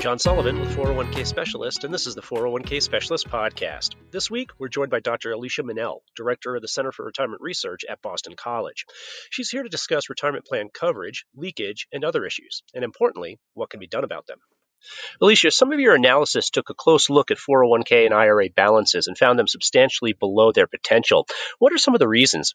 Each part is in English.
I'm John Sullivan with 401k Specialist, and this is the 401k Specialist Podcast. This week, we're joined by Dr. Alicia Munnell, Director of the Center for Retirement Research at Boston College. She's here to discuss retirement plan coverage, leakage, and other issues, and importantly, what can be done about them. Alicia, some of your analysis took a close look at 401k and IRA balances and found them substantially below their potential. What are some of the reasons?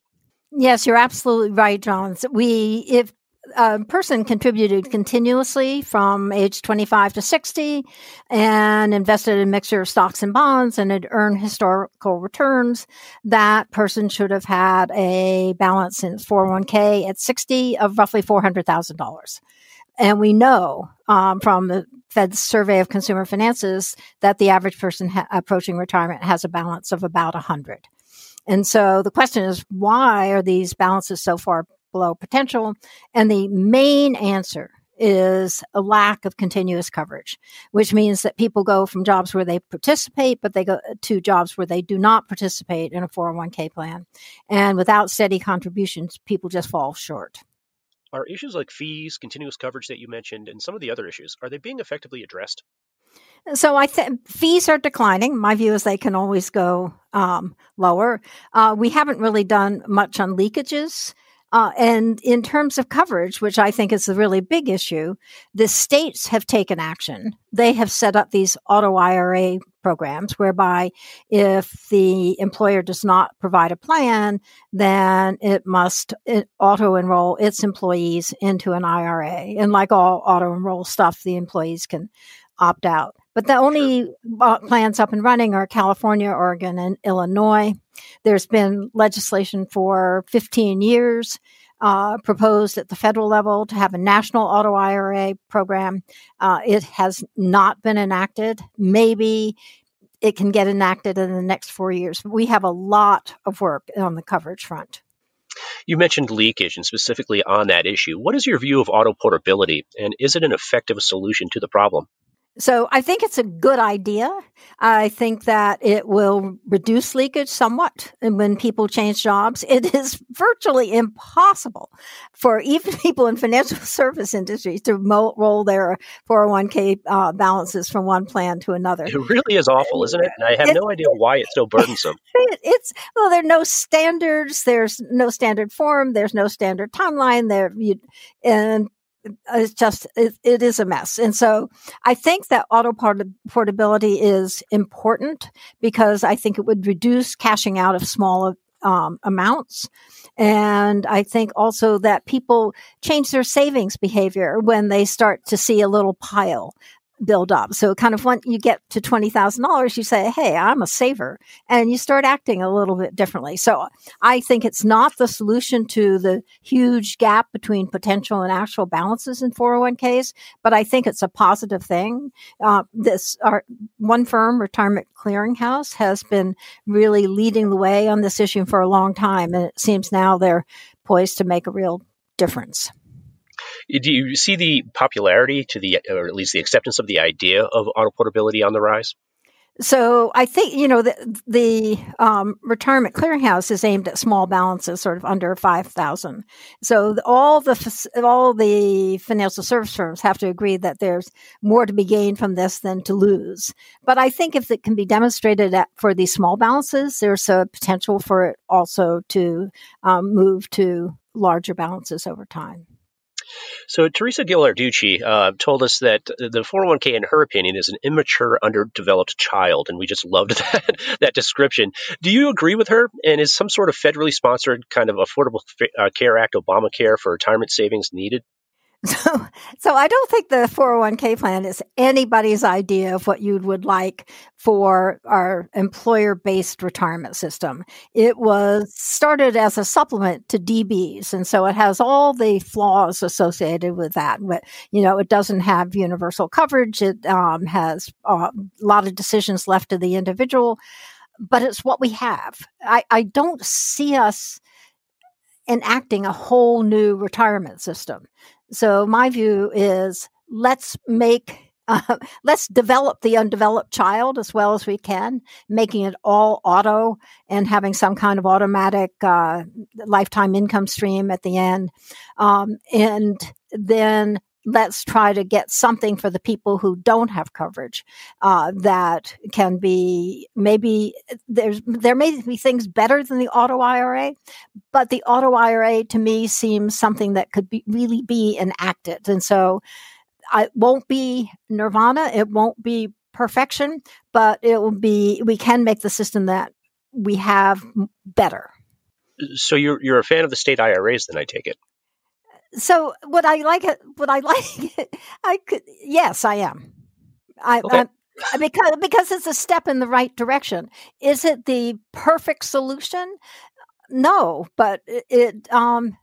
Yes, you're absolutely right, John. We, if a person contributed continuously from age 25 to 60 and invested in a mixture of stocks and bonds and had earned historical returns, that person should have had a balance in 401k at 60 of roughly $400,000. And we know um, from the Fed's survey of consumer finances that the average person ha- approaching retirement has a balance of about 100. And so the question is, why are these balances so far below potential? And the main answer is a lack of continuous coverage, which means that people go from jobs where they participate, but they go to jobs where they do not participate in a 401k plan. And without steady contributions, people just fall short. Are issues like fees, continuous coverage that you mentioned, and some of the other issues, are they being effectively addressed? So I think fees are declining. My view is they can always go um, lower. Uh, we haven't really done much on leakages. Uh, and in terms of coverage, which I think is a really big issue, the states have taken action. They have set up these auto IRA programs whereby if the employer does not provide a plan, then it must auto enroll its employees into an IRA. And like all auto enroll stuff, the employees can opt out. But the only uh, plans up and running are California, Oregon, and Illinois. There's been legislation for 15 years uh, proposed at the federal level to have a national auto IRA program. Uh, it has not been enacted. Maybe it can get enacted in the next four years. We have a lot of work on the coverage front. You mentioned leakage and specifically on that issue. What is your view of auto portability and is it an effective solution to the problem? So I think it's a good idea. I think that it will reduce leakage somewhat when people change jobs. It is virtually impossible for even people in financial service industries to mo- roll their 401k uh, balances from one plan to another. It really is awful, isn't it? And I have it, no idea why it's so burdensome. It, it's well, there are no standards. There's no standard form. There's no standard timeline. There, you, and it's just it, it is a mess. And so i think that auto portability is important because i think it would reduce cashing out of small um, amounts. And i think also that people change their savings behavior when they start to see a little pile build up. So kind of when you get to $20,000, you say, Hey, I'm a saver and you start acting a little bit differently. So I think it's not the solution to the huge gap between potential and actual balances in 401ks, but I think it's a positive thing. Uh, this, our one firm, Retirement Clearinghouse has been really leading the way on this issue for a long time. And it seems now they're poised to make a real difference. Do you see the popularity to the, or at least the acceptance of the idea of auto portability on the rise? So I think you know the the um, retirement clearinghouse is aimed at small balances, sort of under five thousand. So all the all the financial service firms have to agree that there's more to be gained from this than to lose. But I think if it can be demonstrated at, for these small balances, there's a potential for it also to um, move to larger balances over time. So Teresa Ghilarducci uh, told us that the 401k, in her opinion, is an immature, underdeveloped child, and we just loved that that description. Do you agree with her? And is some sort of federally sponsored kind of Affordable uh, Care Act, Obamacare, for retirement savings needed? So, so I don't think the 401k plan is anybody's idea of what you would like for our employer based retirement system. It was started as a supplement to DBs. And so it has all the flaws associated with that. But, you know, it doesn't have universal coverage. It um, has uh, a lot of decisions left to the individual, but it's what we have. I, I don't see us enacting a whole new retirement system. So my view is let's make uh, let's develop the undeveloped child as well as we can, making it all auto and having some kind of automatic uh, lifetime income stream at the end. Um, and then let's try to get something for the people who don't have coverage uh, that can be maybe there's there may be things better than the auto IRA, but the auto IRA to me seems something that could be really be enacted, and so it won't be nirvana, it won't be perfection, but it will be we can make the system that we have better. So you're you're a fan of the state IRAs, then I take it so what I like it, what I like, I could, yes, I am. I, okay. I, because because it's a step in the right direction. Is it the perfect solution? No, but it um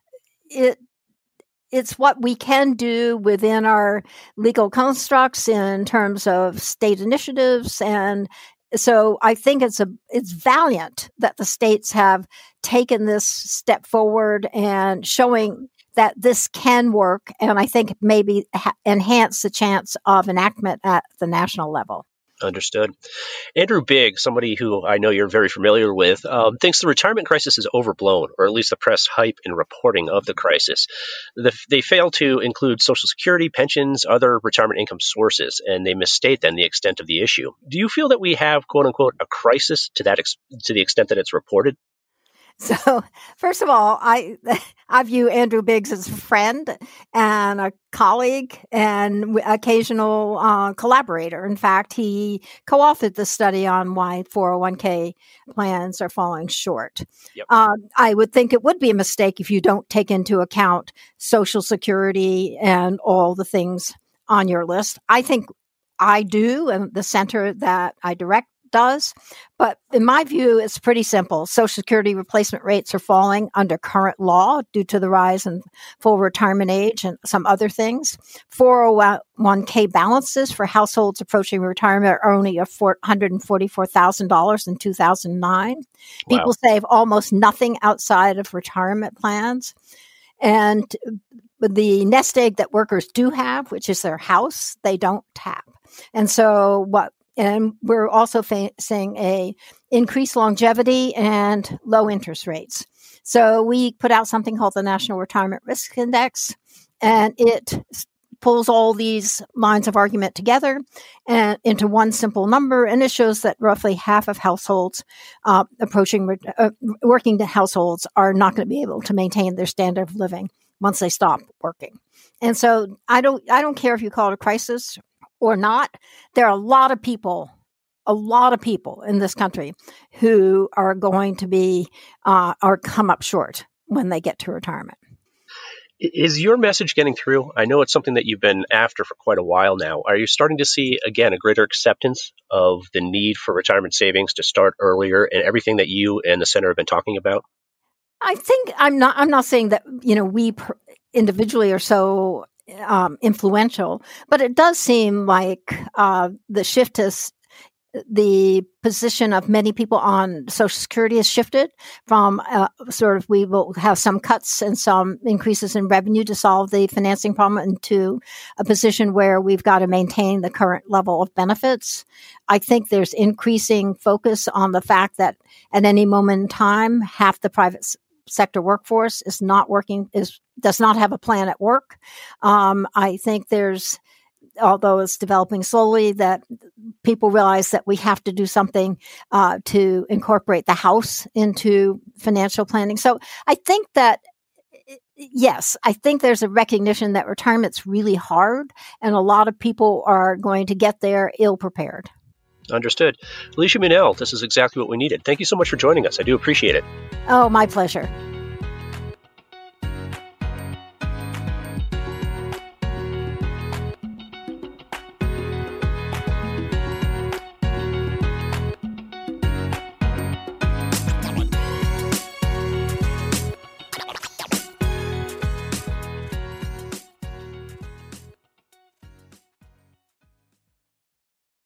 it it's what we can do within our legal constructs in terms of state initiatives and so I think it's a it's valiant that the states have taken this step forward and showing that this can work and I think maybe ha- enhance the chance of enactment at the national level. Understood. Andrew Biggs, somebody who I know you're very familiar with, um, thinks the retirement crisis is overblown, or at least the press hype and reporting of the crisis. The, they fail to include Social Security, pensions, other retirement income sources, and they misstate then the extent of the issue. Do you feel that we have, quote unquote, a crisis to that ex- to the extent that it's reported? So, first of all, I I view Andrew Biggs as a friend and a colleague and occasional uh, collaborator. In fact, he co-authored the study on why 401k plans are falling short. Yep. Uh, I would think it would be a mistake if you don't take into account Social Security and all the things on your list. I think I do, and the center that I direct does. But in my view, it's pretty simple. Social Security replacement rates are falling under current law due to the rise in full retirement age and some other things. 401k balances for households approaching retirement are only $144,000 in 2009. Wow. People save almost nothing outside of retirement plans. And the nest egg that workers do have, which is their house, they don't tap. And so what and we're also facing a increased longevity and low interest rates. So we put out something called the National Retirement Risk Index, and it pulls all these lines of argument together and into one simple number, and it shows that roughly half of households uh, approaching uh, working households are not going to be able to maintain their standard of living once they stop working. And so I don't I don't care if you call it a crisis or not, there are a lot of people, a lot of people in this country who are going to be uh, or come up short when they get to retirement. Is your message getting through? I know it's something that you've been after for quite a while now. Are you starting to see again a greater acceptance of the need for retirement savings to start earlier and everything that you and the center have been talking about? I think I'm not. I'm not saying that you know we individually are so um, influential, but it does seem like uh, the shift has the position of many people on Social Security has shifted from uh, sort of we will have some cuts and some increases in revenue to solve the financing problem into a position where we've got to maintain the current level of benefits. I think there's increasing focus on the fact that at any moment in time, half the private sector workforce is not working is does not have a plan at work. Um, I think there's although it's developing slowly, that people realize that we have to do something uh, to incorporate the house into financial planning. So I think that. Yes, I think there's a recognition that retirement's really hard, and a lot of people are going to get there ill prepared. Understood. Alicia Munnell, this is exactly what we needed. Thank you so much for joining us. I do appreciate it. Oh, my pleasure.